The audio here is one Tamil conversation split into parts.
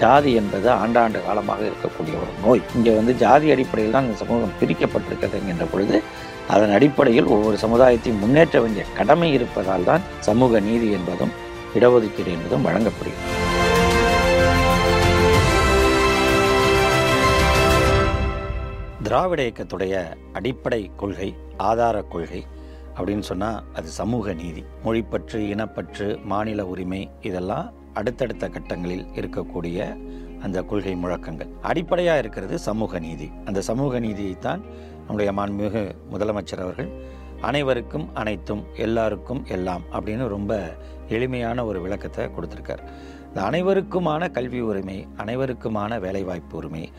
ஜாதி என்பது ஆண்டாண்டு காலமாக இருக்கக்கூடிய ஒரு நோய். இங்கே வந்து ஜாதி அடிப்படையில் தான் இந்த சமூகம் பிரிக்கப்பட்டிருக்கிறது என்கின்ற பொழுது அதன் அடிப்படையில் ஒவ்வொரு சமுதாயத்தையும் முன்னேற்ற வேண்டிய கடமை இருப்பதால் தான் சமூக நீதி என்பதும் இடஒதுக்கீடு என்பதும் வழங்கப்படுகிறது. திராவிட இயக்கத்துடைய அடிப்படை கொள்கை ஆதார கொள்கை அப்படின்னு சொன்னால் அது சமூக நீதி. மொழிப்பற்று இனப்பற்று மாநில உரிமை இதெல்லாம் அடுத்தடுத்த கட்டங்களில் இருக்கக்கூடிய அந்த கொள்கை முழக்கங்கள். அடிப்படையாக இருக்கிறது சமூக நீதி. அந்த சமூக நீதியைத்தான் நம்முடைய மாண்புமிகு முதலமைச்சர் அவர்கள் அனைவருக்கும் அனைத்தும் எல்லாருக்கும் எல்லாம் அப்படின்னு ரொம்ப எளிமையான ஒரு விளக்கத்தை கொடுத்துருக்கார். இந்த அனைவருக்குமான கல்வி உரிமை அனைவருக்குமான வேலைவாய்ப்பு உரிமை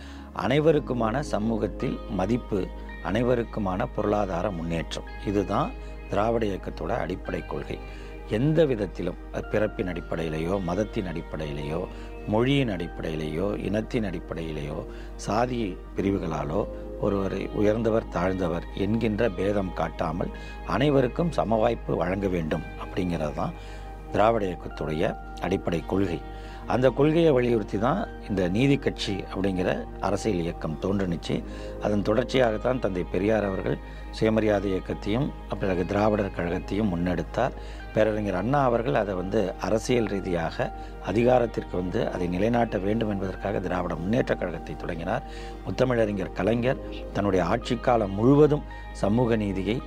அனைவருக்குமான சமூகத்தில் மதிப்பு அனைவருக்குமான பொருளாதார முன்னேற்றம். இதுதான் திராவிட இயக்கத்தோட அடிப்படை கொள்கை. எந்த விதத்திலும் அது பிறப்பின் அடிப்படையிலேயோ மதத்தின் அடிப்படையிலேயோ மொழியின் அடிப்படையிலேயோ இனத்தின் அடிப்படையிலேயோ சாதி பிரிவுகளாலோ ஒருவரை உயர்ந்தவர் தாழ்ந்தவர் என்கின்ற பேதம் காட்டாமல் அனைவருக்கும் சம வாய்ப்பு வழங்க வேண்டும் அப்படிங்கிறது தான் திராவிட இயக்கத்துடைய அடிப்படை கொள்கை. அந்த கொள்கையை வலியுறுத்தி தான் இந்த நீதி கட்சி அப்படிங்கிற அரசியல் இயக்கம் தோன்றுனுச்சு. அதன் தொடர்ச்சியாகத்தான் தந்தை பெரியார் அவர்கள் சுயமரியாதை இயக்கத்தையும் பிறகு திராவிடர் கழகத்தையும் முன்னெடுத்தார். பேரறிஞர் அண்ணா அவர்கள் அதை வந்து அரசியல் ரீதியாக அதிகாரத்திற்கு வந்து அதை நிலைநாட்ட வேண்டும் என்பதற்காக திராவிட முன்னேற்ற கழகத்தை தொடங்கினார். முத்தமிழறிஞர் கலைஞர் தன்னுடைய ஆட்சி காலம் முழுவதும் சமூக நீதியை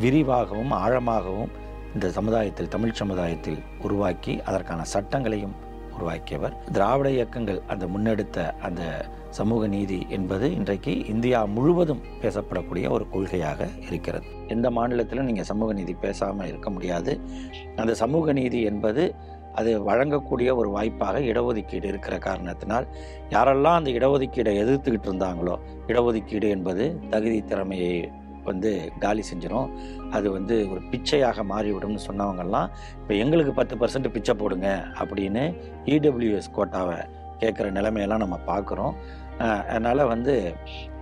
விரிவாகவும் ஆழமாகவும் இந்த சமுதாயத்தில் தமிழ் சமுதாயத்தில் உருவாக்கி அதற்கான சட்டங்களையும் உருவாக்கியவர். திராவிட இயக்கங்கள் அந்த முன்னெடுத்த அந்த சமூக நீதி என்பது இன்றைக்கு இந்தியா முழுவதும் பேசப்படக்கூடிய ஒரு கொள்கையாக இருக்கிறது. எந்த மாநிலத்திலும் நீங்கள் சமூக நீதி பேசாமல் இருக்க முடியாது. அந்த சமூக நீதி என்பது அது வழங்கக்கூடிய ஒரு வாய்ப்பாக இடஒதுக்கீடு இருக்கிற காரணத்தினால் யாரெல்லாம் அந்த இடஒதுக்கீடை எதிர்த்துக்கிட்டு இருந்தாங்களோ இடஒதுக்கீடு என்பது தகுதி திறமையை வந்து காலி செஞ்சிடும் அது வந்து ஒரு பிச்சையாக மாறிவிடும்னு சொன்னவங்கெல்லாம் இப்போ எங்களுக்கு பத்து பர்சன்ட் பிச்சை போடுங்க அப்படின்னு இடபிள்யூஎஸ் கோட்டாவை கேட்குற நிலைமையெல்லாம் நம்ம பார்க்குறோம் அதனால் வந்து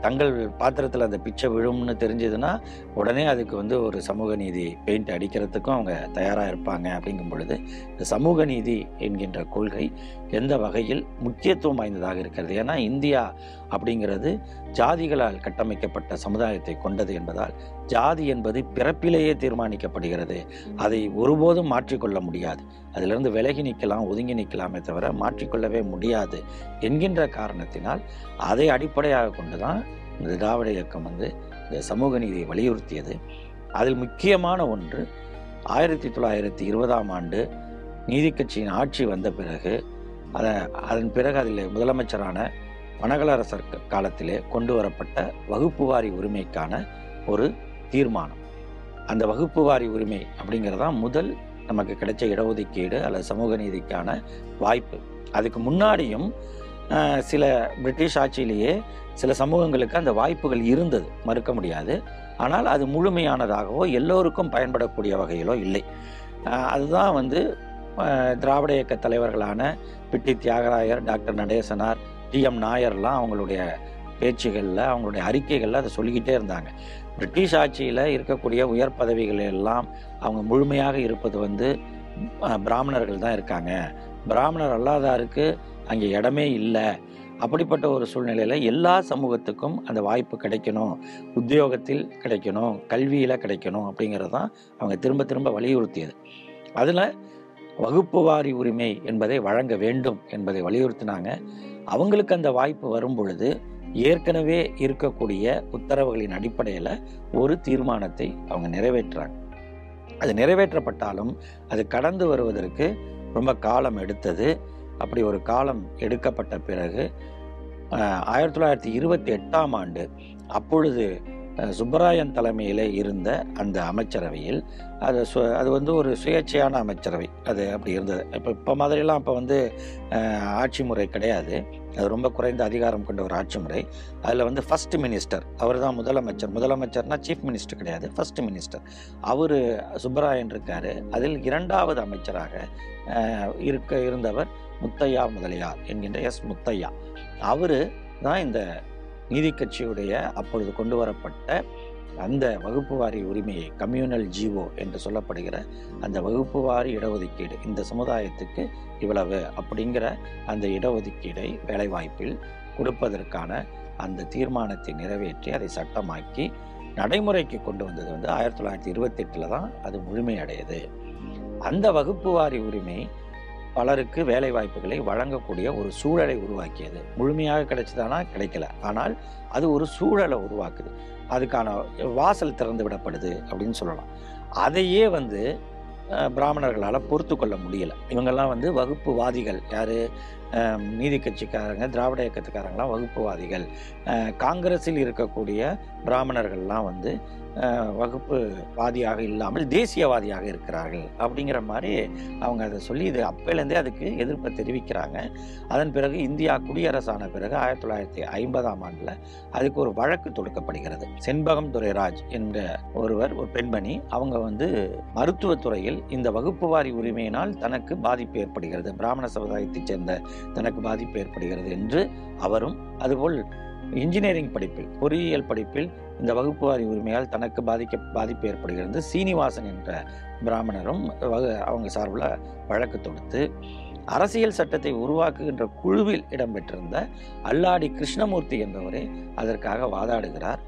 தங்கள் பாத்திரத்தில் அந்த பிச்சை விழும்னு தெரிஞ்சதுன்னா உடனே அதுக்கு வந்து ஒரு சமூக நீதி பெயிண்ட் அடிக்கிறதுக்கும் அவங்க தயாராக இருப்பாங்க அப்படிங்கும் பொழுது இந்த சமூக நீதி என்கின்ற கொள்கை எந்த வகையில் முக்கியத்துவம் வாய்ந்ததாக இருக்கிறது? ஏன்னா இந்தியா அப்படிங்கிறது ஜாதிகளால் கட்டமைக்கப்பட்ட சமுதாயத்தை கொண்டது என்பதால் ஜாதி என்பது பிறப்பிலேயே தீர்மானிக்கப்படுகிறது. அதை ஒருபோதும் மாற்றிக்கொள்ள முடியாது. அதிலிருந்து விலகி நிற்கலாம் ஒதுங்கி நிற்கலாமே தவிர மாற்றிக்கொள்ளவே முடியாது என்கின்ற காரணத்தினால் அதை அடிப்படையாக கொண்டு தான் இந்த திராவிட இயக்கம் வந்து இந்த சமூக நீதியை வலியுறுத்தியது. அதில் முக்கியமான ஒன்று ஆயிரத்தி தொள்ளாயிரத்தி இருபதாம் ஆண்டு நீதி கட்சியின் ஆட்சி வந்த பிறகு அதை அதன் பிறகு அதில் முதலமைச்சரான வனகலரசர் காலத்திலே கொண்டு வரப்பட்ட வகுப்பு வாரி உரிமைக்கான ஒரு தீர்மானம். அந்த வகுப்பு வாரி உரிமை அப்படிங்கிறதான் முதல் நமக்கு கிடைச்ச இடஒதுக்கீடு அல்லது சமூக நீதிக்கான வாய்ப்பு. அதுக்கு முன்னாடியும் சில பிரிட்டிஷ் ஆட்சியிலேயே சில சமூகங்களுக்கு அந்த வாய்ப்புகள் இருந்தது மறுக்க முடியாது. ஆனால் அது முழுமையானதாகவோ எல்லோருக்கும் பயன்படக்கூடிய வகையிலோ இல்லை. அதுதான் வந்து திராவிட இயக்க தலைவர்களான Pitti Theagaraya doctor Natesanar T M நாயர்லாம் அவங்களுடைய பேச்சுகளில் அவங்களுடைய அறிக்கைகளில் அதை சொல்லிக்கிட்டே இருந்தாங்க. பிரிட்டிஷ் ஆட்சியில் இருக்கக்கூடிய உயர் பதவிகள் எல்லாம் அவங்க முழுமையாக இருப்பது வந்து பிராமணர்கள் தான் இருக்காங்க. பிராமணர் அல்லாதாருக்கு அங்கே இடமே இல்லை. அப்படிப்பட்ட ஒரு சூழ்நிலையில் எல்லா சமூகத்துக்கும் அந்த வாய்ப்பு கிடைக்கணும். உத்தியோகத்தில் கிடைக்கணும் கல்வியில் கிடைக்கணும் அப்படிங்கிறது தான் அவங்க திரும்ப திரும்ப வலியுறுத்தியது. அதில் வகுப்பு வாரி உரிமை என்பதை வழங்க வேண்டும் என்பதை வலியுறுத்தினாங்க. அவங்களுக்கு அந்த வாய்ப்பு வரும் பொழுது ஏற்கனவே இருக்கக்கூடிய உத்தரவுகளின் அடிப்படையில் ஒரு தீர்மானத்தை அவங்க நிறைவேற்றுறாங்க. அது நிறைவேற்றப்பட்டாலும் அது கடந்து வருவதற்கு ரொம்ப காலம் எடுத்தது. அப்படி ஒரு காலம் எடுக்கப்பட்ட பிறகு ஆயிரத்தி தொள்ளாயிரத்தி இருபத்தி எட்டாம் ஆண்டு அப்பொழுது சுப்பராயன் தலைமையில் இருந்த அந்த அமைச்சரவையில் அது சு அது வந்து ஒரு சுயேட்சையான அமைச்சரவை. அது அப்படி இருந்தது. இப்போ இப்போ மாதிரிலாம் அப்போ வந்து ஆட்சி முறை கிடையாது. அது ரொம்ப குறைந்த அதிகாரம் கொண்ட ஒரு ஆட்சி முறை. அதில் வந்து ஃபஸ்ட் மினிஸ்டர் அவர் தான் முதலமைச்சர். முதலமைச்சர்னா சீஃப் மினிஸ்டர் கிடையாது. ஃபஸ்ட் மினிஸ்டர் அவர் சுப்பராயன் இருக்கார். அதில் இரண்டாவது அமைச்சராக இருக்க இருந்தவர் முத்தையா முதலியார் என்கின்ற எஸ் முத்தையா. அவர் தான் இந்த நீதி கட்சியுடைய அப்பொழுது கொண்டு வரப்பட்ட அந்த வகுப்பு வாரி உரிமையை கம்யூனல் ஜீவோ என்று சொல்லப்படுகிற அந்த வகுப்பு வாரி இடஒதுக்கீடு இந்த சமுதாயத்துக்கு இவ்வளவு அப்படிங்கிற அந்த இடஒதுக்கீடை வேலைவாய்ப்பில் கொடுப்பதற்கான அந்த தீர்மானத்தை நிறைவேற்றி அதை சட்டமாக்கி நடைமுறைக்கு கொண்டு வந்தது வந்து ஆயிரத்தி தொள்ளாயிரத்தி இருபத்தெட்டில் தான் அது முழுமையடையுது. அந்த வகுப்பு வாரி உரிமை பலருக்கு வேலை வாய்ப்புகளை வழங்கக்கூடிய ஒரு சூழலை உருவாக்கியது. முழுமையாக கிடைச்சதானா? கிடைக்கல. ஆனால் அது ஒரு சூழலை உருவாக்குது. அதுக்கான வாசல் திறந்து விடப்படுது அப்படின்னு சொல்லலாம். அதையே வந்து பிராமணர்களால் பொறுத்து கொள்ள முடியல. இவங்கெல்லாம் வந்து வகுப்புவாதிகள். யார்? நீதி கட்சிக்காரங்க திராவிட இயக்கத்துக்காரங்களாம் வகுப்புவாதிகள். காங்கிரஸில் இருக்கக்கூடிய பிராமணர்கள்லாம் வந்து வகுப்புவாதியாக இல்லாமல் தேசியவாதியாக இருக்கிறார்கள் அப்படிங்கிற மாதிரி அவங்க அதை சொல்லி இது அப்போலேருந்தே அதுக்கு எதிர்ப்பை தெரிவிக்கிறாங்க. அதன் பிறகு இந்தியா குடியரசான பிறகு ஆயிரத்தி தொள்ளாயிரத்தி ஐம்பதாம் ஆண்டில் அதுக்கு ஒரு வழக்கு தொடுக்கப்படுகிறது. செண்பகம் துரைராஜ் என்ற ஒருவர் ஒரு பெண்மணி அவங்க வந்து மருத்துவத்துறையில் இந்த வகுப்புவாரி உரிமையினால் தனக்கு பாதிப்பு ஏற்படுகிறது. பிராமண சமுதாயத்தைச் சேர்ந்த தனக்கு பாதிப்பு ஏற்படுகிறது என்று அவரும் அதுபோல் இன்ஜினியரிங் படிப்பில் பொறியியல் படிப்பில் இந்த வகுப்புவாரி உரிமையால் தனக்கு பாதிக்க பாதிப்பு ஏற்படுகிறது. சீனிவாசன் என்ற பிராமணரும் அவங்க சார்பில் வழக்கு தொடுத்து அரசியல் சட்டத்தை உருவாக்குகின்ற குழுவில் இடம்பெற்றிருந்த அல்லாடி கிருஷ்ணமூர்த்தி என்பவரே அதற்காக வாதாடுகிறார்.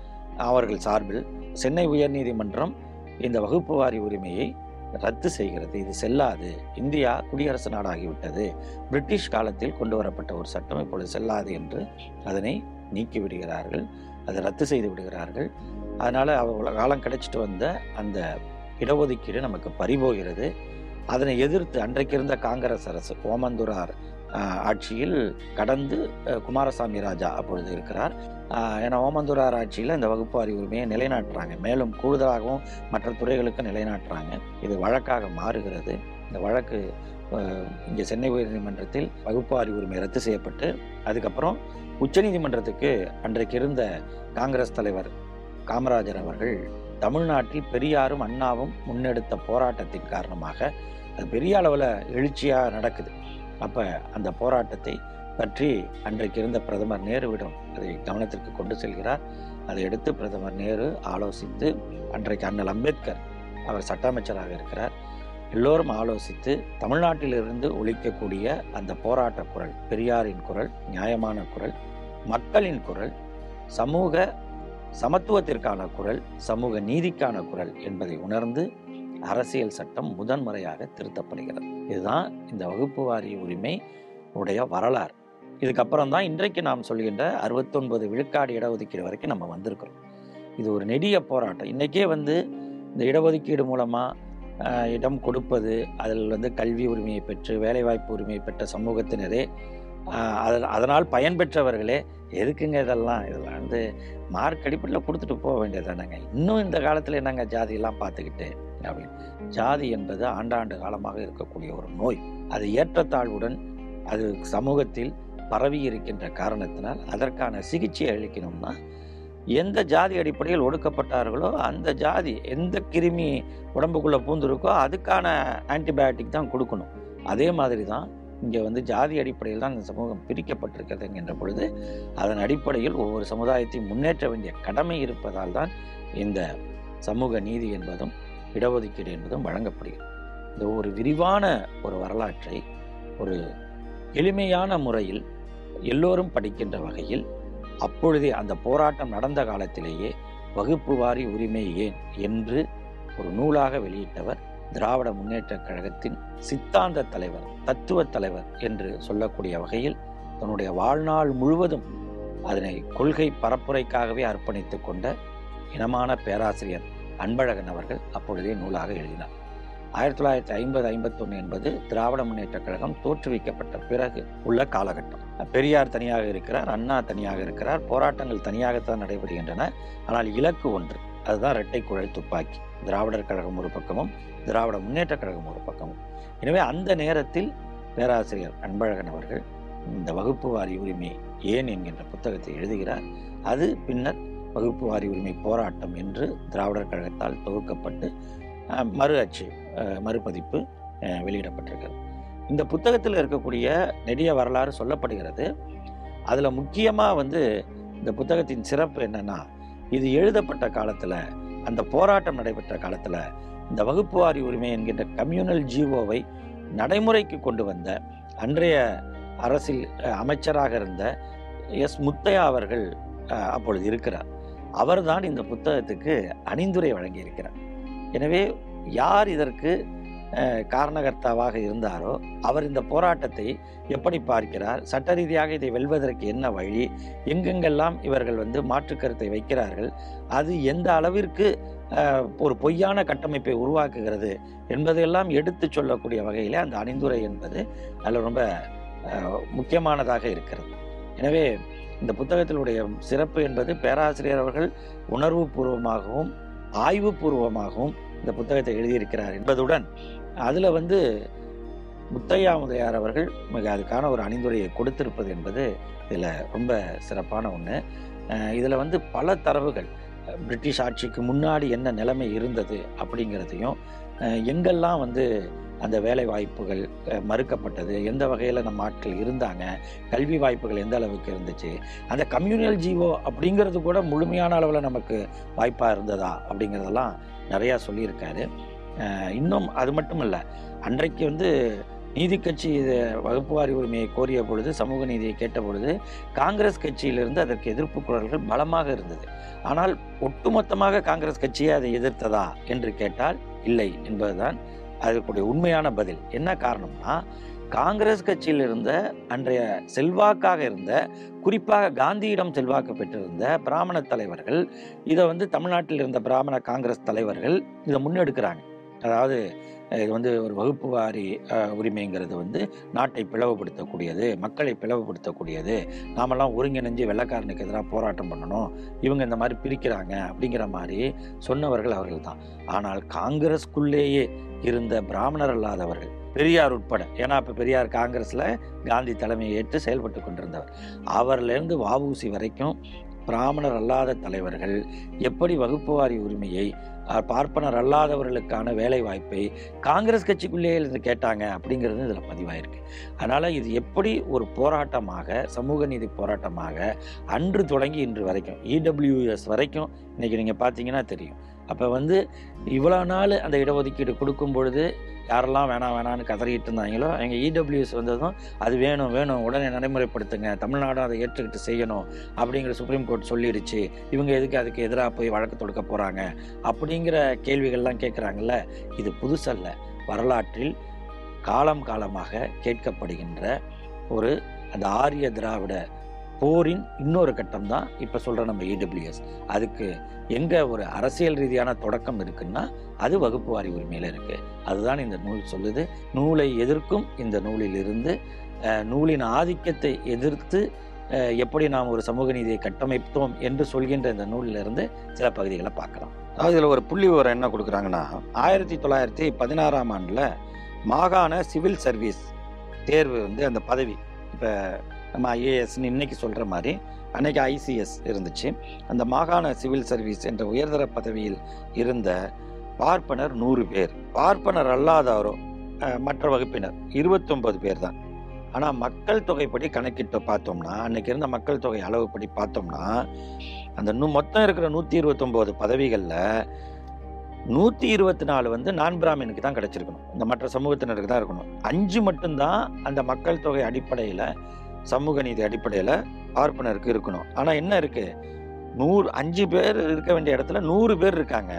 அவர்கள் சார்பில் சென்னை உயர்நீதிமன்றம் இந்த வகுப்புவாரி உரிமையை ரத்து செய்கிறது. இது செல்லாது. இந்தியா குடியரசு நாடாகிவிட்டது. பிரிட்டிஷ் காலத்தில் கொண்டு வரப்பட்ட ஒரு சட்டம் இப்பொழுது செல்லாது என்று அதனை நீக்கி விடுகிறார்கள். அதை ரத்து செய்து விடுகிறார்கள். அதனால் அவ்வளோ காலம் கிடைச்சிட்டு வந்த அந்த இடஒதுக்கீடு நமக்கு பறிபோகிறது. அதனை எதிர்த்து அன்றைக்கு இருந்த காங்கிரஸ் அரசு ஓமந்துரார் ஆட்சியில் கடந்து குமாரசாமி ராஜா அப்பொழுது இருக்கிறார். ஏன்னா ஓமந்துரார் ஆட்சியில் இந்த வகுப்பு அறிவுரிமையை நிலைநாட்டுறாங்க. மேலும் கூடுதலாகவும் மற்ற துறைகளுக்கு நிலைநாட்டுறாங்க. இது வழக்காக மாறுகிறது. இந்த வழக்கு இங்கே சென்னை உயர்நீதிமன்றத்தில் வகுப்பு அறிவுரிமை ரத்து செய்யப்பட்டு அதுக்கப்புறம் உச்சநீதிமன்றத்துக்கு அன்றைக்கு இருந்த காங்கிரஸ் தலைவர் காமராஜர் அவர்கள் தமிழ்நாட்டில் பெரியாரும் அண்ணாவும் முன்னெடுத்த போராட்டத்தின் காரணமாக அது பெரிய அளவில் எழுச்சியாக நடக்குது. அப்போ அந்த போராட்டத்தை பற்றி அன்றைக்கு இருந்த பிரதமர் நேருவிடம் அதை கவனத்திற்கு கொண்டு செல்கிறார். அதை எடுத்து பிரதமர் நேரு ஆலோசித்து அன்றைக்கு அண்ணல் அம்பேத்கர் அவர் சட்ட அமைச்சராக இருக்கிறார். எல்லோரும் ஆலோசித்து தமிழ்நாட்டிலிருந்து ஒழிக்கக்கூடிய அந்த போராட்ட குரல் பெரியாரின் குரல் நியாயமான குரல் மக்களின் குரல் சமூக சமத்துவத்திற்கான குரல் சமூக நீதிக்கான குரல் என்பதை உணர்ந்து அரசியல் சட்டம் முதன்முறையாக திருத்தப்படுகிறது. இதுதான் இந்த வகுப்பு வாரிய உரிமை உடைய வரலாறு. இதுக்கப்புறம் தான் இன்றைக்கு நாம் சொல்கின்ற அறுபத்தொன்பது விழுக்காடு இடஒதுக்கீடு வரைக்கும் நம்ம வந்திருக்கிறோம். இது ஒரு நெடிய போராட்டம். இன்றைக்கே வந்து இந்த இடஒதுக்கீடு மூலமாக இடம் கொடுப்பது அதில் வந்து கல்வி உரிமையை பெற்று வேலைவாய்ப்பு உரிமையை பெற்ற சமூகத்தினரே ஆஹ் அதனால் பயன்பெற்றவர்களே எதுக்குங்க இதெல்லாம்? இதெல்லாம் வந்து மார்க் அடிப்படையில் கொடுத்துட்டு போக வேண்டியதானங்க இன்னும் இந்த காலத்தில் என்னங்க ஜாதியெல்லாம் பார்த்துக்கிட்டு அப்படின்னு. ஜாதி என்பது ஆண்டாண்டு காலமாக இருக்கக்கூடிய ஒரு நோய். அது ஏற்றத்தாழ்வுடன் அது சமூகத்தில் பரவி இருக்கின்ற காரணத்தினால் அதற்கான சிகிச்சை அளிக்கணும்னா எந்த ஜாதி அடிப்படையில் ஒடுக்கப்பட்டார்களோ அந்த ஜாதி எந்த கிருமி உடம்புக்குள்ளே பூந்துருக்கோ அதுக்கான ஆன்டிபயோட்டிக் தான் கொடுக்கணும். அதே மாதிரி தான் இங்கே வந்து ஜாதி அடிப்படையில் தான் இந்த சமூகம் பிரிக்கப்பட்டிருக்கிறது என்கின்ற பொழுது அதன் அடிப்படையில் ஒவ்வொரு சமுதாயத்தையும் முன்னேற்ற வேண்டிய கடமை இருப்பதால் தான் இந்த சமூக நீதி என்பதும் இடஒதுக்கீடு என்பதும் வழங்கப்படுகிறது. இந்த ஒரு விரிவான ஒரு வரலாற்றை ஒரு எளிமையான முறையில் எல்லோரும் படிக்கின்ற வகையில் அப்பொழுதே அந்த போராட்டம் நடந்த காலத்திலேயே வகுப்பு வாரி உரிமை ஏன் என்று ஒரு நூலாக வெளியிட்டவர் திராவிட முன்னேற்றக் கழகத்தின் சித்தாந்த தலைவர் தத்துவ தலைவர் என்று சொல்லக்கூடிய வகையில் தன்னுடைய வாழ்நாள் முழுவதும் அதனை கொள்கை பரப்புரைக்காகவே அர்ப்பணித்து கொண்ட இனமான பேராசிரியர் அன்பழகன் அவர்கள் அப்பொழுதே நூலாக எழுதினார். ஆயிரத்தி தொள்ளாயிரத்தி ஐம்பது ஐம்பத்தொன்று என்பது திராவிட முன்னேற்றக் கழகம் தோற்றுவிக்கப்பட்ட பிறகு உள்ள காலகட்டம். பெரியார் தனியாக இருக்கிறார் அண்ணா தனியாக இருக்கிறார் போராட்டங்கள் தனியாகத்தான் நடைபெறுகின்றன. ஆனால் இலக்கு ஒன்று அதுதான் இரட்டை குழல் துப்பாக்கி. திராவிடர் கழகம் ஒரு பக்கமும் திராவிட முன்னேற்றக் கழகம் ஒரு பக்கமும். எனவே அந்த நேரத்தில் பேராசிரியர் அன்பழகன் அவர்கள் இந்த வகுப்பு வாரி உரிமை ஏன் என்கின்ற புத்தகத்தை எழுதுகிறார். அது பின்னர் வகுப்பு வாரி உரிமை போராட்டம் என்று திராவிடர் கழகத்தால் தொகுக்கப்பட்டு மறு அச்சு மறுபதிப்பு வெளியிடப்பட்டிருக்கிறது. இந்த புத்தகத்தில் இருக்கக்கூடிய நெடிய வரலாறு சொல்லப்படுகிறது. அதில் முக்கியமாக வந்து இந்த புத்தகத்தின் சிறப்பு என்னென்னா இது எழுதப்பட்ட காலத்தில் அந்த போராட்டம் நடைபெற்ற காலத்தில் இந்த வகுப்பு வாரி உரிமை என்கின்ற கம்யூனல் ஜீவோவை நடைமுறைக்கு கொண்டு வந்த அன்றைய அரசில் அமைச்சராக இருந்த எஸ் முத்தையா அவர்கள் அப்பொழுது இருக்கிறார். அவர்தான் இந்த புத்தகத்துக்கு அணிந்துரை வழங்கியிருக்கிறார். எனவே யார் இதற்கு காரணகர்த்தாவாக இருந்தாரோ அவர் இந்த போராட்டத்தை எப்படி பார்க்கிறார்? சட்ட ரீதியாக இதை வெல்வதற்கு என்ன வழி? எங்கெங்கெல்லாம் இவர்கள் வந்து மாற்று கருத்தை வைக்கிறார்கள்? அது எந்த அளவிற்கு ஒரு பொய்யான கட்டமைப்பை உருவாக்குகிறது என்பதையெல்லாம் எடுத்து சொல்லக்கூடிய வகையில் அந்த அணிந்துரை என்பது அதில் ரொம்ப முக்கியமானதாக இருக்கிறது. எனவே இந்த புத்தகத்தினுடைய சிறப்பு என்பது பேராசிரியர் அவர்கள் உணர்வு பூர்வமாகவும் ஆய்வு பூர்வமாகவும் இந்த புத்தகத்தை எழுதியிருக்கிறார் என்பதுடன் அதில் வந்து முத்தையா முதலியார் அவர்கள் மிக அதுக்கான ஒரு அணிந்துரையை கொடுத்திருப்பது என்பது இதில் ரொம்ப சிறப்பான ஒன்று இதில் வந்து பல தரவுகள் பிரிட்டிஷ் ஆட்சிக்கு முன்னாடி என்ன நிலைமை இருந்தது அப்படிங்கிறதையும் எங்கெல்லாம் வந்து அந்த வேலை வாய்ப்புகள் மறுக்கப்பட்டது. எந்த வகையில் நம்ம ஆட்கள் இருந்தாங்க கல்வி வாய்ப்புகள் எந்த அளவுக்கு இருந்துச்சு அந்த கம்யூனல் ஜீவோ அப்படிங்கிறது கூட முழுமையான அளவில் நமக்கு வாய்ப்பாக இருந்ததா அப்படிங்கிறதெல்லாம் நிறையா சொல்லியிருக்காரு. இன்னும் அது மட்டும் இல்லை அன்றைக்கு வந்து நீதி கட்சி இது வகுப்பு வாரி உரிமையை கோரிய பொழுது சமூக நீதியை கேட்ட பொழுது காங்கிரஸ் கட்சியிலிருந்து அதற்கு எதிர்ப்பு குரல்கள் பலமாக இருந்தது. ஆனால் ஒட்டுமொத்தமாக காங்கிரஸ் கட்சியே அதை எதிர்த்ததா என்று கேட்டால் இல்லை என்பதுதான் அதற்குடைய உண்மையான பதில். என்ன காரணம்னா காங்கிரஸ் கட்சியில் இருந்த அன்றைய செல்வாக்காக இருந்த குறிப்பாக காந்தியிடம் செல்வாக்கு பெற்றிருந்த பிராமண தலைவர்கள் இதை வந்து தமிழ்நாட்டில் இருந்த பிராமண காங்கிரஸ் தலைவர்கள் இதை முன்னெடுக்கிறாங்க. அதாவது இது வந்து ஒரு வகுப்பு வாரி உரிமைங்கிறது வந்து நாட்டை பிளவுபடுத்தக்கூடியது மக்களை பிளவுபடுத்தக்கூடியது நாமெல்லாம் ஒருங்கிணைஞ்சு வெள்ளக்காரனுக்கு எதிராக போராட்டம் பண்ணணும் இவங்க இந்த மாதிரி பிரிக்கிறாங்க அப்படிங்கிற மாதிரி சொன்னவர்கள் அவர்கள் தான் ஆனால் காங்கிரஸ்குள்ளேயே இருந்த பிராமணர் அல்லாதவர்கள் பெரியார் உட்பட ஏன்னா இப்போ பெரியார் காங்கிரஸில் காந்தி தலைமையை ஏற்று செயல்பட்டு கொண்டிருந்தவர். அவர்லேருந்து வஉசி வரைக்கும் பிராமணர் அல்லாத தலைவர்கள் எப்படி வகுப்புவாரி உரிமையை பார்ப்பனர் அல்லாதவர்களுக்கான வேலை வாய்ப்பை காங்கிரஸ் கட்சிக்குள்ளேயே இருந்து கேட்டாங்க அப்படிங்கிறது இதில் பதிவாயிருக்கு. அதனால் இது எப்படி ஒரு போராட்டமாக சமூக நீதி போராட்டமாக அன்று தொடங்கி இன்று வரைக்கும் இடபிள்யூஎஸ் வரைக்கும் இன்றைக்கி நீங்கள் பார்த்தீங்கன்னா தெரியும். அப்போ வந்து இவ்வளோ நாள் அந்த இடஒதுக்கீடு கொடுக்கும் பொழுது யாரெல்லாம் வேணாம் வேணான்னு கதறிட்டு இருந்தாங்களோ எங்கள் இடபிள்யூஎஸ் வந்ததும் அது வேணும் வேணும் உடனே நடைமுறைப்படுத்துங்க தமிழ்நாடும் அதை ஏற்றுக்கிட்டு செய்யணும் அப்படிங்கிற சுப்ரீம் கோர்ட் சொல்லிடுச்சு. இவங்க எதுக்கு அதுக்கு எதிராக போய் வழக்கு தொடுக்க போகிறாங்க அப்படிங்கிற கேள்விகள்லாம் கேட்குறாங்கல்ல இது புதுசல்ல. வரலாற்றில் காலம் காலமாக கேட்கப்படுகின்ற ஒரு அந்த ஆரிய திராவிட போரின் இன்னொரு கட்டம் தான் இப்போ சொல்கிற நம்ம ஏடபிள்யூஎஸ் அதுக்கு எங்கே ஒரு அரசியல் ரீதியான தொடக்கம் இருக்குன்னா அது வகுப்பு வாரி உரிமையில் இருக்குது அதுதான் இந்த நூல் சொல்லுது. நூலை எதிர்க்கும் இந்த நூலில் இருந்து நூலின் ஆதிக்கத்தை எதிர்த்து எப்படி நாம் ஒரு சமூக நீதியை கட்டமைத்தோம் என்று சொல்கின்ற இந்த நூலிலிருந்து சில பகுதிகளை பார்க்கலாம். அதாவது இதில் ஒரு புள்ளி விவரம் என்ன கொடுக்குறாங்கன்னா ஆயிரத்தி தொள்ளாயிரத்தி பதினாறாம் ஆண்டில் மாகாண சிவில் சர்வீஸ் தேர்வு வந்து அந்த பதவி இப்போ நம்ம ஐஏஎஸ்ன்னு இன்னைக்கு சொல்கிற மாதிரி அன்னைக்கு ஐசிஎஸ் இருந்துச்சு. அந்த மாகாண சிவில் சர்வீஸ் என்ற உயர்தர பதவியில் இருந்த பார்ப்பனர் நூறு பேர். பார்ப்பனர் அல்லாதாரோ மற்ற வகுப்பினர் இருபத்தொன்பது பேர் தான் ஆனால் மக்கள் தொகைப்படி கணக்கிட்டு பார்த்தோம்னா அன்னைக்கு இருந்த மக்கள் தொகை அளவுப்படி பார்த்தோம்னா அந்த நூ மொத்தம் இருக்கிற நூற்றி இருபத்தொம்போது பதவிகளில் நூற்றி இருபத்தி நாலு வந்து நான் பிராமினுக்கு தான் கிடச்சிருக்கணும். இந்த மற்ற சமூகத்தினருக்கு தான் இருக்கணும். அஞ்சு மட்டும்தான் அந்த மக்கள் தொகை அடிப்படையில் சமூக நீதி அடிப்படையில் பார்ப்பனருக்கு இருக்கணும். ஆனால் என்ன இருக்கு? நூறு அஞ்சு பேர் இருக்க வேண்டிய இடத்துல நூறு பேர் இருக்காங்க.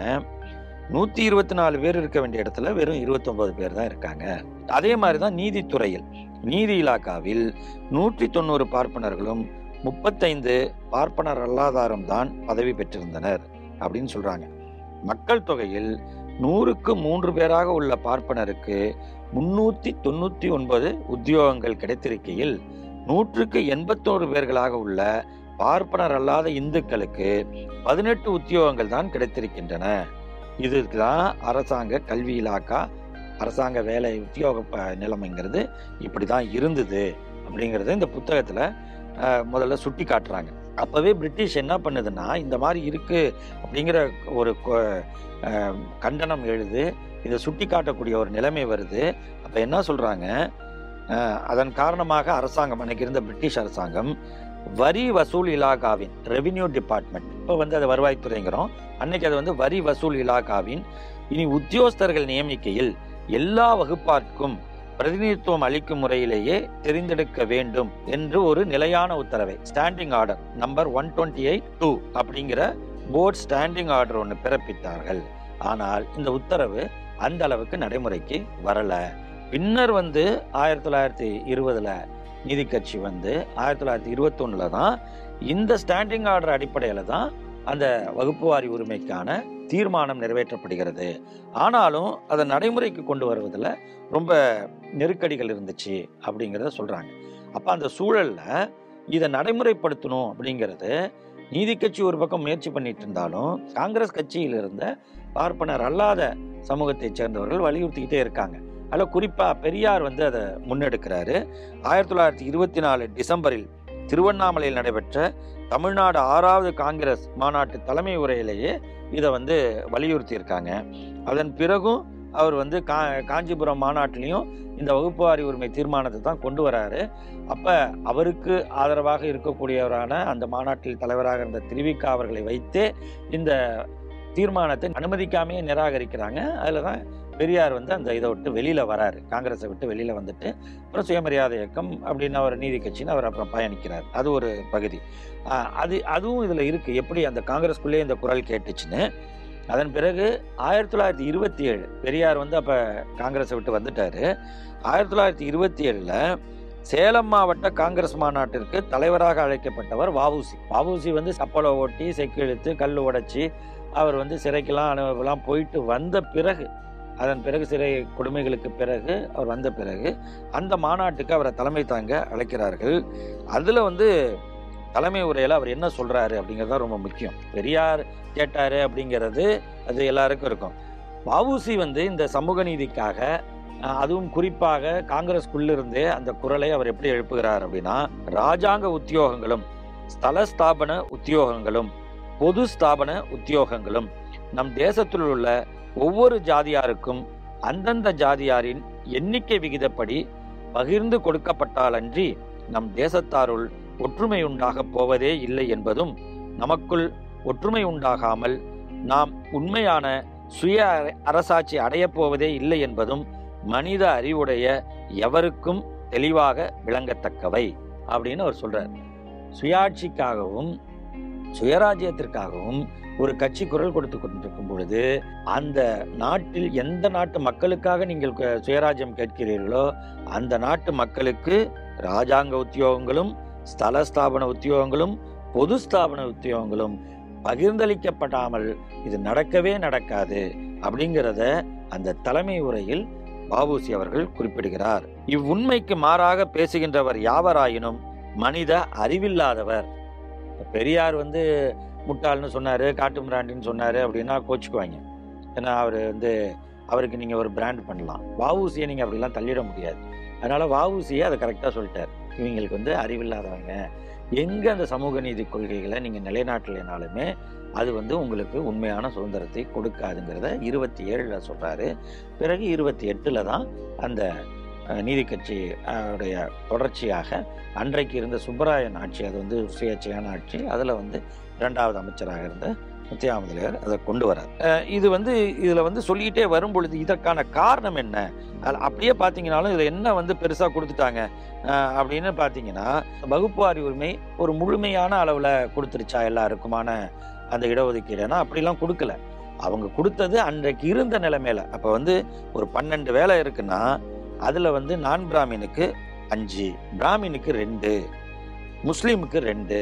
நூற்றி இருபத்தி நாலு பேர் இருக்க வேண்டிய இடத்துல வெறும் இருபத்தொம்பது பேர் தான் இருக்காங்க. அதே மாதிரி தான் நீதித்துறையில். நீதி இலாக்காவில் நூற்றி தொண்ணூறு பார்ப்பனர்களும் முப்பத்தைந்து பார்ப்பனர் அல்லாதாரும் தான் பதவி பெற்றிருந்தனர் அப்படின்னு சொல்கிறாங்க மக்கள் தொகையில் நூறுக்கு மூன்று பேராக உள்ள பார்ப்பனருக்கு முன்னூற்றி தொண்ணூற்றி ஒன்பது உத்தியோகங்கள் கிடைத்திருக்கையில் நூற்றுக்கு எண்பத்தோரு பேர்களாக உள்ள பார்ப்பனர் அல்லாத இந்துக்களுக்கு பதினெட்டு உத்தியோகங்கள் தான் கிடைத்திருக்கின்றன. இதுக்கு தான் அரசாங்க கல்வி இலாக்கா அரசாங்க வேலை உத்தியோக ப- நிலைமைங்கிறது இப்படி தான் இருந்தது அப்படிங்கிறது இந்த புத்தகத்தில் முதல்ல சுட்டி காட்டுறாங்க. அப்போவே பிரிட்டிஷ் என்ன பண்ணுதுன்னா இந்த மாதிரி இருக்குது அப்படிங்கிற ஒரு கொ- கண்டனம் எழுது இதை சுட்டி காட்டக்கூடிய ஒரு நிலைமை வருது. அப்போ என்ன சொல்கிறாங்க அதன் காரணமாக அரசாங்கம் அன்னைக்கு இருந்த பிரிட்டிஷ் அரசாங்கம் வரி வசூல் இலாகாவின் ரெவின்யூ டிபார்ட்மெண்ட் இப்போ வந்து அது வருவாய்த்துறைங்கிறோம். அன்னைக்கு அது வந்து வரி வசூல் இலாகாவின் இனி உத்தியோகஸ்தர்கள் நியமிக்கையில் எல்லா வகுப்பார்க்கும் பிரதிநிதித்துவம் அளிக்கும் முறையிலேயே தெரிந்தெடுக்க வேண்டும் என்று ஒரு நிலையான உத்தரவை standing order number one twenty eight two அப்படிங்கிற போர்ட் ஸ்டாண்டிங் ஆர்டர் ஒன்று பிறப்பித்தார்கள். ஆனால் இந்த உத்தரவு அந்த அளவுக்கு நடைமுறைக்கு வரலை. பின்னர் வந்து ஆயிரத்தி தொள்ளாயிரத்தி இருபதில் நீதி கட்சி வந்து ஆயிரத்தி தொள்ளாயிரத்தி இருபத்தொன்னில் தான் இந்த ஸ்டாண்டிங் ஆர்டர் அடிப்படையில் தான் அந்த வகுப்பு வாரி உரிமைக்கான தீர்மானம் நிறைவேற்றப்படுகிறது. ஆனாலும் அதை நடைமுறைக்கு கொண்டு வருவதில் ரொம்ப நெருக்கடிகள் இருந்துச்சு அப்படிங்கிறத சொல்கிறாங்க அப்போ அந்த சூழலில் இதை நடைமுறைப்படுத்தணும் அப்படிங்கிறது நீதி கட்சி ஒரு பக்கம் முயற்சி பண்ணிட்டு இருந்தாலும் காங்கிரஸ் கட்சியில் இருந்த பார்ப்பனர் அல்லாத சமூகத்தைச் சேர்ந்தவர்கள் வலியுறுத்திக்கிட்டே இருக்காங்க. அதில் குறிப்பாக பெரியார் வந்து அதை முன்னெடுக்கிறாரு. ஆயிரத்தி தொள்ளாயிரத்தி இருபத்தி நாலு டிசம்பரில் திருவண்ணாமலையில் நடைபெற்ற தமிழ்நாடு ஆறாவது காங்கிரஸ் மாநாட்டு தலைமை உரையிலேயே இதை வந்து வலியுறுத்தியிருக்காங்க. அதன் பிறகும் அவர் வந்து கா காஞ்சிபுரம் மாநாட்டிலையும் இந்த வகுப்பு வாரி உரிமை தீர்மானத்தை தான் கொண்டு வராரு. அப்போ அவருக்கு ஆதரவாக இருக்கக்கூடியவரான அந்த மாநாட்டில் தலைவராக இருந்த திருவிக்கா அவர்களை வைத்து இந்த தீர்மானத்தை அனுமதிக்காமையே நிராகரிக்கிறாங்க. அதில் தான் பெரியார் வந்து அந்த இதை விட்டு வெளியில் வராரு. காங்கிரஸை விட்டு வெளியில் வந்துட்டு அப்புறம் சுயமரியாதை இயக்கம் அப்படின்னு அவர் நீதி கட்சின்னு அவர் அப்புறம் பயணிக்கிறார். அது ஒரு பகுதி. அது அதுவும் இதில் இருக்குது எப்படி அந்த காங்கிரஸ்குள்ளேயே இந்த குரல் கேட்டுச்சுன்னு அதன் பிறகு ஆயிரத்தி தொள்ளாயிரத்தி இருபத்தி ஏழு பெரியார் வந்து அப்போ காங்கிரஸை விட்டு வந்துட்டார். ஆயிரத்தி தொள்ளாயிரத்தி இருபத்தி ஏழில் சேலம் மாவட்ட காங்கிரஸ் மாநாட்டிற்கு தலைவராக அழைக்கப்பட்டவர் வவுசி வவுசி வந்து சப்பலை ஓட்டி செக்கிழுத்து கல் உடைச்சி அவர் வந்து சிறைக்கெல்லாம் அனுபவம்லாம் போயிட்டு வந்த பிறகு அதன் பிறகு சிறை கொடுமைகளுக்கு பிறகு அவர் வந்த பிறகு அந்த மாநாட்டுக்கு அவரை தலைமை தாங்க அழைக்கிறார்கள். அதில் வந்து தலைமை உரையில் அவர் என்ன சொல்கிறாரு அப்படிங்கிறது தான் ரொம்ப முக்கியம். பெரியார் கேட்டார் அப்படிங்கிறது அது எல்லாருக்கும் இருக்கும். வவுசி வந்து இந்த சமூக நீதிக்காக அதுவும் குறிப்பாக காங்கிரஸ்குள்ளிருந்தே அந்த குரலை அவர் எப்படி எழுப்புகிறார் அப்படின்னா ராஜாங்க உத்தியோகங்களும் ஸ்தல ஸ்தாபன உத்தியோகங்களும் பொது ஸ்தாபன உத்தியோகங்களும் நம் தேசத்தில் உள்ள ஒவ்வொரு ஜாதியாருக்கும் அந்தந்த ஜாதியாரின் எண்ணிக்கை விகிதப்படி பகிர்ந்து கொடுக்கப்பட்டாலன்றி நம் தேசத்தாருள் ஒற்றுமை உண்டாகப் போவதே இல்லை என்பதும் நமக்குள் ஒற்றுமை உண்டாகாமல் நாம் உண்மையான சுய அரசாட்சி அடையப் போவதே இல்லை என்பதும் மனித அறிவுடைய எவருக்கும் தெளிவாக விளங்கத்தக்கவை அப்படின்னு அவர் சொல்றார். சுயாட்சிக்காகவும் சுயராஜ்யத்திற்காகவும் ஒரு கட்சி குரல் கொடுத்து கொண்டிருக்கும் பொழுது அந்த நாட்டில் எந்த நாட்டு மக்களுக்காக நீங்கள் சுயராஜ்யம் கேட்கிறீர்களோ அந்த நாட்டு மக்களுக்கு ராஜாங்க உத்தியோகங்களும் ஸ்தல ஸ்தாபன உத்தியோகங்களும் பொது ஸ்தாபன உத்தியோகங்களும் பகிர்ந்தளிக்கப்படாமல் இது நடக்கவே நடக்காது அப்படிங்கிறத அந்த தலைமை உரையில் பாபுசி அவர்கள் குறிப்பிடுகிறார். இவ்வுண்மைக்கு மாறாக பேசுகின்றவர் யாவராயினும் மனித அறிவில்லாதவர். பெரியார் வந்து முட்டாள்னு சொன்னார் காட்டு மிராண்டின்னு சொன்னார் அப்படின்னா கோச்சுக்குவாங்க. ஏன்னா அவர் வந்து அவருக்கு நீங்கள் ஒரு பிராண்ட் பண்ணலாம். வாவூசியை நீங்கள் அப்படிலாம் தள்ளிட முடியாது. அதனால் வாவூசியை அதை கரெக்டாக சொல்லிட்டார். இவங்களுக்கு வந்து அறிவில்லாதவங்க. எங்கே அந்த சமூக நீதி கொள்கைகளை நீங்கள் நிலைநாட்டலைனாலுமே அது வந்து உங்களுக்கு உண்மையான சுதந்திரத்தை கொடுக்காதுங்கிறத இருபத்தி ஏழில் சொல்கிறாரு பிறகு இருபத்தி எட்டில் தான் அந்த நீதி கட்சி உடைய தொடர்ச்சியாக அன்றைக்கு இருந்த சுப்பராயன் ஆட்சி அது வந்து சுயேட்சையான ஆட்சி அதில் வந்து இரண்டாவது அமைச்சராக இருந்த முத்தியாமதலையர் அதை கொண்டு வரார். இது வந்து இதில் வந்து சொல்லிக்கிட்டே வரும் பொழுது இதற்கான காரணம் என்ன? அதில் அப்படியே பார்த்தீங்கனாலும் இதில் என்ன வந்து பெருசாக கொடுத்துட்டாங்க? அப்படின்னு பார்த்தீங்கன்னா வகுப்புவாரி உரிமை ஒரு முழுமையான அளவில் கொடுத்துருச்சா எல்லாருக்குமான அந்த இடஒதுக்கீடுனா அப்படிலாம் கொடுக்கல. அவங்க கொடுத்தது அன்றைக்கு இருந்த நிலைமையில. அப்போ வந்து ஒரு பன்னெண்டு வேலை இருக்குன்னா அதில் வந்து நான் பிராமினுக்கு அஞ்சு பிராமினுக்கு ரெண்டு முஸ்லீமுக்கு ரெண்டு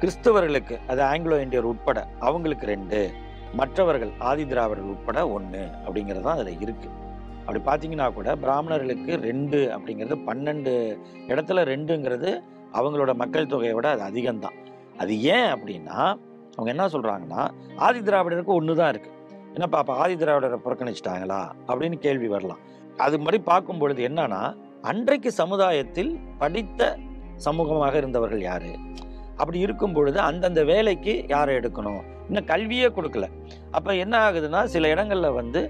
கிறிஸ்தவர்களுக்கு அது ஆங்கிலோ இந்தியர் உட்பட அவங்களுக்கு ரெண்டு மற்றவர்கள் ஆதி திராவிடர்கள் உட்பட ஒன்று அப்படிங்கிறது தான் அதில் இருக்குது அப்படி பார்த்தீங்கன்னா கூட பிராமணர்களுக்கு ரெண்டு அப்படிங்கிறது பன்னெண்டு இடத்துல ரெண்டுங்கிறது அவங்களோட மக்கள் தொகையை விட அது அதிகம்தான். அது ஏன் அப்படின்னா அவங்க என்ன சொல்கிறாங்கன்னா ஆதி திராவிடருக்கு ஒன்று தான் இருக்குது என்னப்பா அப்போ ஆதி திராவிடரை புறக்கணிச்சிட்டாங்களா? அப்படின்னு கேள்வி வரலாம். அது மாதிரி பார்க்கும் பொழுது என்னன்னா அன்றைக்கு சமுதாயத்தில் படித்த சமூகமாக இருந்தவர்கள் யாரு? அப்படி இருக்கும் பொழுது அந்தந்த வேலைக்கு யாரை எடுக்கணும்? இன்னும் கல்வியே கொடுக்கல. அப்போ என்ன ஆகுதுன்னா சில இடங்களில் வந்து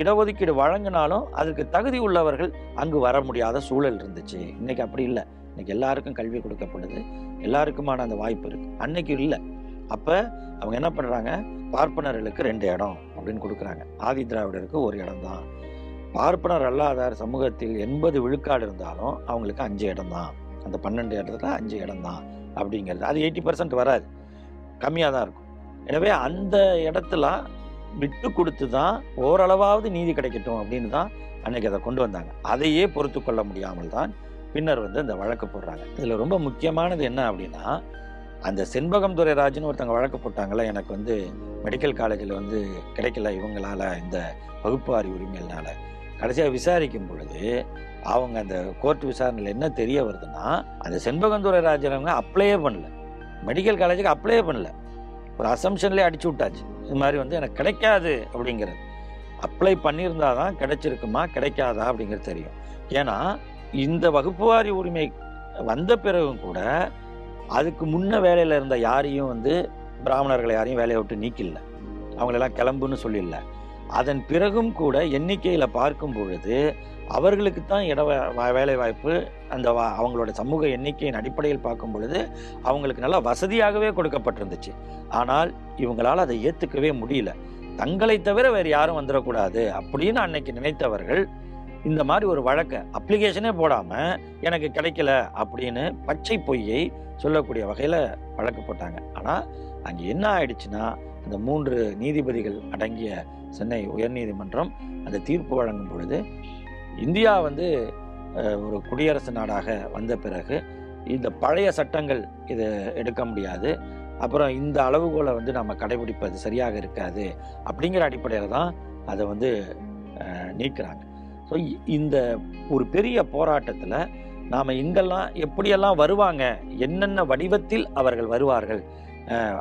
இடஒதுக்கீடு வழங்கினாலும் அதுக்கு தகுதி உள்ளவர்கள் அங்கு வர முடியாத சூழல் இருந்துச்சு. இன்னைக்கு அப்படி இல்லை. இன்னைக்கு எல்லாருக்கும் கல்வி கொடுக்கப்படுது. எல்லாருக்குமான அந்த வாய்ப்பு இருக்கு. அன்னைக்கு இல்லை. அப்போ அவங்க என்ன பண்ணுறாங்க பார்ப்பனர்களுக்கு ரெண்டு இடம் அப்படின்னு கொடுக்குறாங்க. ஆதி திராவிடருக்கு ஒரு இடம் தான். பார்ப்பனர் அல்லாதார் சமூகத்தில் எண்பது விழுக்காடு இருந்தாலும் அவங்களுக்கு அஞ்சு இடம் தான். அந்த பன்னெண்டு இடத்துல அஞ்சு இடம் தான் அப்படிங்கிறது. அது எயிட்டி பர்சன்ட் வராது. கம்மியாக தான் இருக்கும். எனவே அந்த இடத்துல விட்டு கொடுத்து தான் ஓரளவாவது நீதி கிடைக்கட்டும் அப்படின்னு தான் அன்னைக்கு அதை கொண்டு வந்தாங்க. அதையே பொறுத்து கொள்ள முடியாமல் தான் பின்னர் வந்து இந்த வழக்கு போடுறாங்க. இதில் ரொம்ப முக்கியமானது என்ன அப்படின்னா அந்த செண்பகம் துரைராஜன் ஒருத்தங்க வழக்கு போட்டாங்களே எனக்கு வந்து மெடிக்கல் காலேஜில் வந்து கிடைக்கல இவங்களால இந்த வகுப்பாரி உரிமையினால கடைசியாக விசாரிக்கும் பொழுது அவங்க அந்த கோர்ட் விசாரணையில் என்ன தெரிய வருதுன்னா அந்த செண்பகந்துரை ராஜனவங்க அப்ளையே பண்ணல. மெடிக்கல் காலேஜுக்கு அப்ளையே பண்ணல. ஒரு அசம்ஷன்லேயே அடிச்சு விட்டாச்சு. இது மாதிரி வந்து எனக்கு கிடைக்காது அப்படிங்கிறது. அப்ளை பண்ணியிருந்தா தான் கிடைச்சிருக்குமா கிடைக்காதா அப்படிங்கிறது தெரியும். ஏன்னா இந்த வகுப்புவாரி உரிமை வந்த பிறகும் கூட அதுக்கு முன்ன வேலையில் இருந்த யாரையும் வந்து பிராமணர்களை யாரையும் வேலையை விட்டு நீக்கில்ல அவங்களெல்லாம் கிளம்புன்னு சொல்லிடல. அதன் பிறகும் கூட எண்ணிக்கையில் பார்க்கும் பொழுது அவர்களுக்கு தான் இட வேலைவாய்ப்பு வேலை வாய்ப்பு அந்த வா- அவங்களோட சமூக எண்ணிக்கையின் அடிப்படையில் பார்க்கும் பொழுது அவங்களுக்கு நல்லா வசதியாகவே கொடுக்கப்பட்டிருந்துச்சு. ஆனால் இவங்களால் அதை ஏற்றுக்கவே முடியல. தங்களை தவிர வேறு யாரும் வந்துடக்கூடாது அப்படின்னு அன்னைக்கு நினைத்தவர்கள் இந்த மாதிரி ஒரு வழக்கை அப்ளிகேஷனே போடாமல் எனக்கு கிடைக்கல அப்படின்னு பச்சை பொய்யை சொல்லக்கூடிய வகையில் வழக்கு போட்டாங்க. ஆனால் அங்கே என்ன ஆயிடுச்சுன்னா அந்த மூன்று நீதிபதிகள் அடங்கிய சென்னை உயர்நீதிமன்றம் அந்த தீர்ப்பு வழங்கும் பொழுது இந்தியா வந்து ஒரு குடியரசு நாடாக வந்த பிறகு இந்த பழைய சட்டங்கள் இதை எடுக்க முடியாது. அப்புறம் இந்த அளவுகோலை வந்து நம்ம கடைபிடிப்பது சரியாக இருக்காது அப்படிங்கிற அடிப்படையில் தான் அதை வந்து நீக்கிறாங்க. நீக்குறாங்க ஸோ இந்த ஒரு பெரிய போராட்டத்தில் நாம் எங்கெல்லாம் எப்படியெல்லாம் வருவாங்க என்னென்ன வடிவத்தில் அவர்கள் வருவார்கள்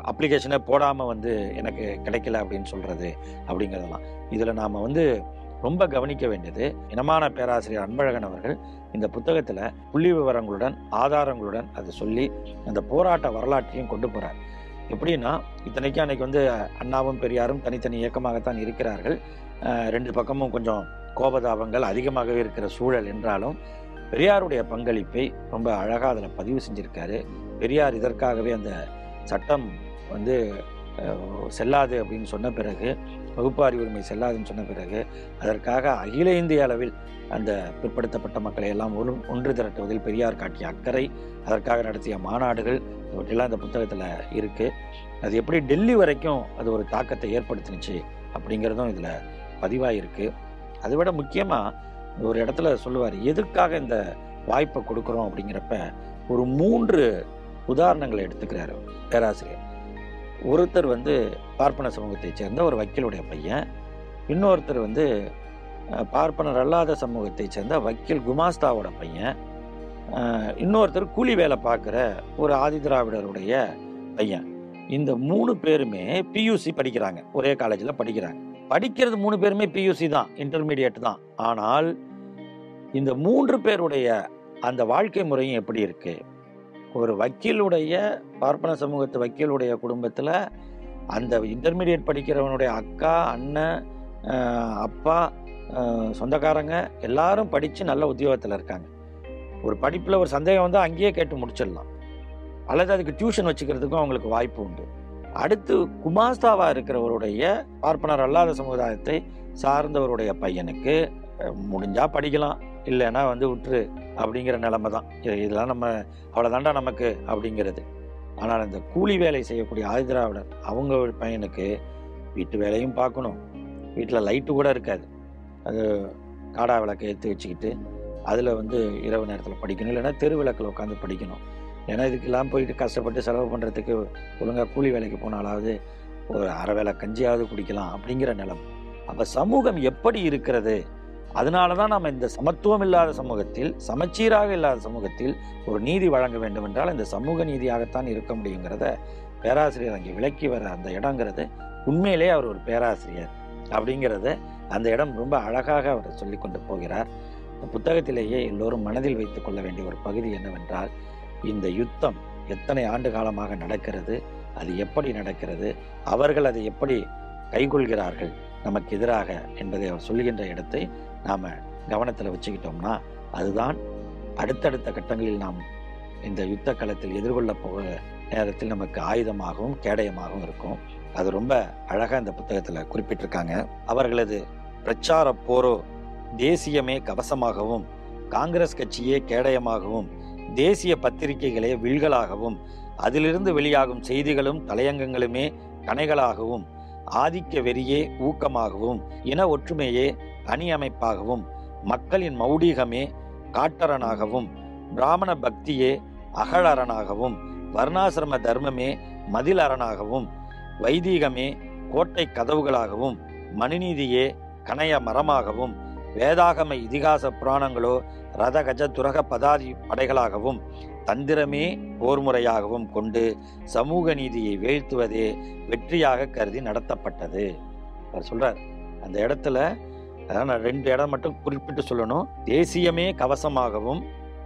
அப்ளிகேஷனை போடாமல் வந்து எனக்கு கிடைக்கல அப்படின்னு சொல்கிறது அப்படிங்கிறதெல்லாம். இதில் நாம் வந்து ரொம்ப கவனிக்க வேண்டியது இனமான பேராசிரியர் அன்பழகன் அவர்கள் இந்த புத்தகத்தில் புள்ளி விவரங்களுடன் ஆதாரங்களுடன் அதை சொல்லி அந்த போராட்ட வரலாற்றையும் கொண்டு போகிறார் எப்படின்னா இத்தனைக்கும் அன்னைக்கு வந்து அண்ணாவும் பெரியாரும் தனித்தனி இயக்கமாகத்தான் இருக்கிறார்கள். ரெண்டு பக்கமும் கொஞ்சம் கோபதாபங்கள் அதிகமாகவே இருக்கிற சூழல் என்றாலும் பெரியாருடைய பங்களிப்பை ரொம்ப அழகாக அதில் பதிவு செஞ்சுருக்காரு. பெரியார் இதற்காகவே அந்த சட்டம் வந்து செல்லாது அப்படின்னு சொன்ன பிறகு வகுப்பாரி உரிமை செல்லாதுன்னு சொன்ன பிறகு அதற்காக அகில இந்திய அளவில் அந்த பிற்படுத்தப்பட்ட மக்களை எல்லாம் ஒன்று ஒன்று திரட்டுவதில் பெரியார் காட்டிய அக்கறை அதற்காக நடத்திய மாநாடுகள் இவற்றெல்லாம் இந்த புத்தகத்தில் இருக்குது அது எப்படி டெல்லி வரைக்கும் அது ஒரு தாக்கத்தை ஏற்படுத்துனுச்சு அப்படிங்கிறதும் இதில் பதிவாயிருக்கு. அதை விட முக்கியமாக ஒரு இடத்துல சொல்லுவார் எதுக்காக இந்த வாய்ப்பை கொடுக்குறோம்? அப்படிங்கிறப்ப ஒரு மூன்று உதாரணங்களை எடுத்துக்கிறாரு பேராசிரியர். ஒருத்தர் வந்து பார்ப்பன சமூகத்தை சேர்ந்த ஒரு வக்கீலுடைய பையன் இன்னொருத்தர் வந்து பார்ப்பனர் அல்லாத சமூகத்தைச் சேர்ந்த வக்கீல் குமாஸ்தாவோட பையன் இன்னொருத்தர் கூலி வேலை பார்க்குற ஒரு ஆதிதிராவிடருடைய பையன். இந்த மூணு பேருமே பியூசி படிக்கிறாங்க. ஒரே காலேஜில் படிக்கிறாங்க. படிக்கிறது மூணு பேருமே பியூசி தான் இன்டர்மீடியட் தான். ஆனால் இந்த மூன்று பேருடைய அந்த வாழ்க்கை முறையும் எப்படி இருக்குது ஒரு வக்கீலுடைய பார்ப்பன சமூகத்து வக்கீலுடைய குடும்பத்தில் அந்த இன்டர்மீடியட் படிக்கிறவனுடைய அக்கா அண்ணன் அப்பா சொந்தக்காரங்க எல்லாரும் படித்து நல்ல உத்தியோகத்தில் இருக்காங்க. ஒரு படிப்பில் ஒரு சந்தேகம் வந்தால் அங்கேயே கேட்டு முடிச்சிடலாம். அல்லது அதுக்கு டியூஷன் வச்சுக்கிறதுக்கும் அவங்களுக்கு வாய்ப்பு உண்டு. அடுத்து குமாஸ்தாவாக இருக்கிறவருடைய பார்ப்பனர் அல்லாத சமுதாயத்தை சார்ந்தவருடைய பையனுக்கு முடிஞ்சால் படிக்கலாம். இல்லைன்னா வந்து விட்டுரு. அப்படிங்கிற நிலமை தான் இதெல்லாம் நம்ம அவ்வளோதாண்டா நமக்கு அப்படிங்கிறது. ஆனால் அந்த கூலி வேலை செய்யக்கூடிய ஆதிதிராவிடர் அவங்க பையனுக்கு வீட்டு வேலையும் பார்க்கணும். வீட்டில் லைட்டு கூட இருக்காது. அது காடா விளக்கை எடுத்து வச்சுக்கிட்டு அதில் வந்து இரவு நேரத்தில் படிக்கணும். இல்லைன்னா தெரு விளக்கில் உட்காந்து படிக்கணும். ஏன்னா இதுக்கெல்லாம் போயிட்டு கஷ்டப்பட்டு செலவு பண்ணுறதுக்கு ஒழுங்காக கூலி வேலைக்கு போனாலாவது ஒரு அரை வேளை கஞ்சியாவது குடிக்கலாம் அப்படிங்கிற நிலம். அப்போ சமூகம் எப்படி இருக்கிறது? அதனால தான் நம்ம இந்த சமத்துவம் இல்லாத சமூகத்தில் சமச்சீராக இல்லாத சமூகத்தில் ஒரு நீதி வழங்க வேண்டும் என்றால் இந்த சமூக நீதியாகத்தான் இருக்க முடியுங்கிறத பேராசிரியர் அங்கே விளக்கி வர அந்த இடங்கிறது உண்மையிலே அவர் ஒரு பேராசிரியர் அப்படிங்கிறத அந்த இடம் ரொம்ப அழகாக அவர் சொல்லி கொண்டு போகிறார். இந்த புத்தகத்திலேயே எல்லோரும் மனதில் வைத்துக் கொள்ள வேண்டிய ஒரு பகுதி என்னவென்றால் இந்த யுத்தம் எத்தனை ஆண்டு காலமாக நடக்கிறது அது எப்படி நடக்கிறது அவர்கள் அதை எப்படி கைகொள்கிறார்கள் நமக்கு எதிராக என்பதை அவர் சொல்லுகின்ற இடத்தை நாம் கவனத்தில் வச்சுக்கிட்டோம்னா அதுதான் அடுத்தடுத்த கட்டங்களில் நாம் இந்த யுத்த களத்தில் எதிர்கொள்ள போகிற நேரத்தில் நமக்கு ஆயுதமாகவும் கேடயமாகவும் இருக்கும். அது ரொம்ப அழகாக இந்த புத்தகத்தில் குறிப்பிட்டிருக்காங்க. அவர்களது பிரச்சார போரோ தேசியமே கவசமாகவும் காங்கிரஸ் கட்சியே கேடயமாகவும் தேசிய பத்திரிகைகளே வில்களாகவும் அதிலிருந்து வெளியாகும் செய்திகளும் தலையங்கங்களுமே கணைகளாகவும் ஆதிக்க வெறியே ஊக்கமாகவும் இன ஒற்றுமையே அணி அமைப்பாகவும் மக்களின் மௌடிகமே காட்டரனாகவும் பிராமண பக்தியே அகழரனாகவும் வர்ணாசிரம தர்மமே மதில் வைதீகமே கோட்டை கதவுகளாகவும் மனுநீதியே கணைய மரமாகவும் வேதாகம இதிகாச புராணங்களோ ரதகஜ துரக பதாதி படைகளாகவும் தந்திரமே போர்முறையாகவும் கொண்டு சமூக நீதியை வீழ்த்துவதே வெற்றியாக கருதி நடத்தப்பட்டது. அவர் சொல்றார் அந்த இடத்துல அதான் நான் ரெண்டு இடம் மட்டும் குறிப்பிட்டு சொல்லணும். தேசியமே கவசமாகவும்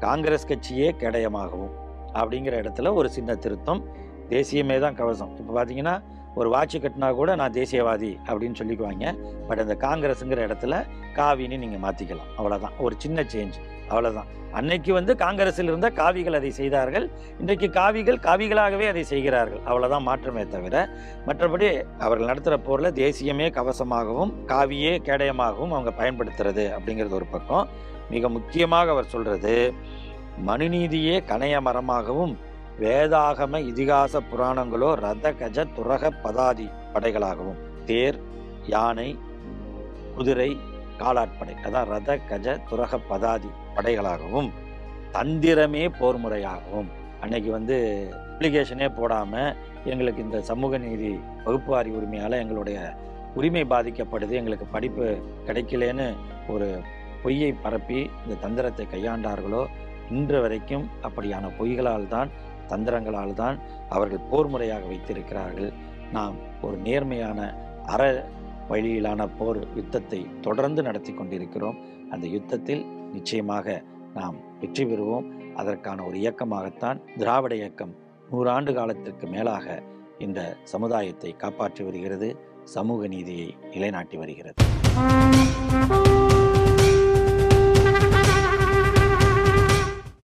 காங்கிரஸ் கட்சியே கேடயமாகவும் அப்படிங்கிற இடத்துல ஒரு சின்ன திருத்தம். தேசியமே தான் கவசம். இப்போ பார்த்தீங்கன்னா ஒரு வாட்ச் கட்டினா கூட நான் தேசியவாதி அப்படின்னு சொல்லிக்குவாங்க. பட் அந்த காங்கிரஸுங்கிற இடத்துல காவின்னு நீங்கள் மாற்றிக்கலாம் அவ்வளோதான் ஒரு சின்ன சேஞ்ச் அவ்வளோதான் அன்னைக்கு வந்து காங்கிரஸில் இருந்த காவிகள் அதை செய்தார்கள். இன்றைக்கு காவிகள் காவிகளாகவே அதை செய்கிறார்கள். அவ்வளோதான் மாற்றமே தவிர மற்றபடி அவர்கள் நடத்துகிற போரில் தேசியமே கவசமாகவும் காவியே கேடயமாகவும் அவங்க பயன்படுத்துறது அப்படிங்கிறது ஒரு பக்கம். மிக முக்கியமாக அவர் சொல்றது மனுநீதியே கணைய மரமாகவும் வேதாகம இதிகாச புராணங்களோ ரத கஜ துரக பதாதி படைகளாகவும் தேர் யானை குதிரை காலாட்படை அதான் ரத கஜ துரக பதாதி படைகளாகவும் தந்திரமே போர் முறையாகவும் அன்னைக்கு வந்து அப்ளிகேஷனே போடாமல் எங்களுக்கு இந்த சமூக நீதி வகுப்புவாரி உரிமையால் எங்களுடைய உரிமை பாதிக்கப்படுது எங்களுக்கு படிப்பு கிடைக்கலன்னு ஒரு பொய்யை பரப்பி இந்த தந்திரத்தை கையாண்டார்களோ இன்று வரைக்கும் அப்படியான பொய்களால் தான் தந்திரங்களால் தான் அவர்கள் போர் முறையாக வைத்திருக்கிறார்கள். நாம் ஒரு நேர்மையான அற வழியிலான போர் யுத்தத்தை தொடர்ந்து நடத்தி கொண்டிருக்கிறோம். அந்த யுத்தத்தில் நிச்சயமாக நாம் வெற்றி பெறுவோம். அதற்கான ஒரு இயக்கமாகத்தான் திராவிட இயக்கம் நூறாண்டு காலத்திற்கு மேலாக இந்த சமுதாயத்தை காப்பாற்றி வருகிறது சமூக நீதியை நிலைநாட்டி வருகிறது.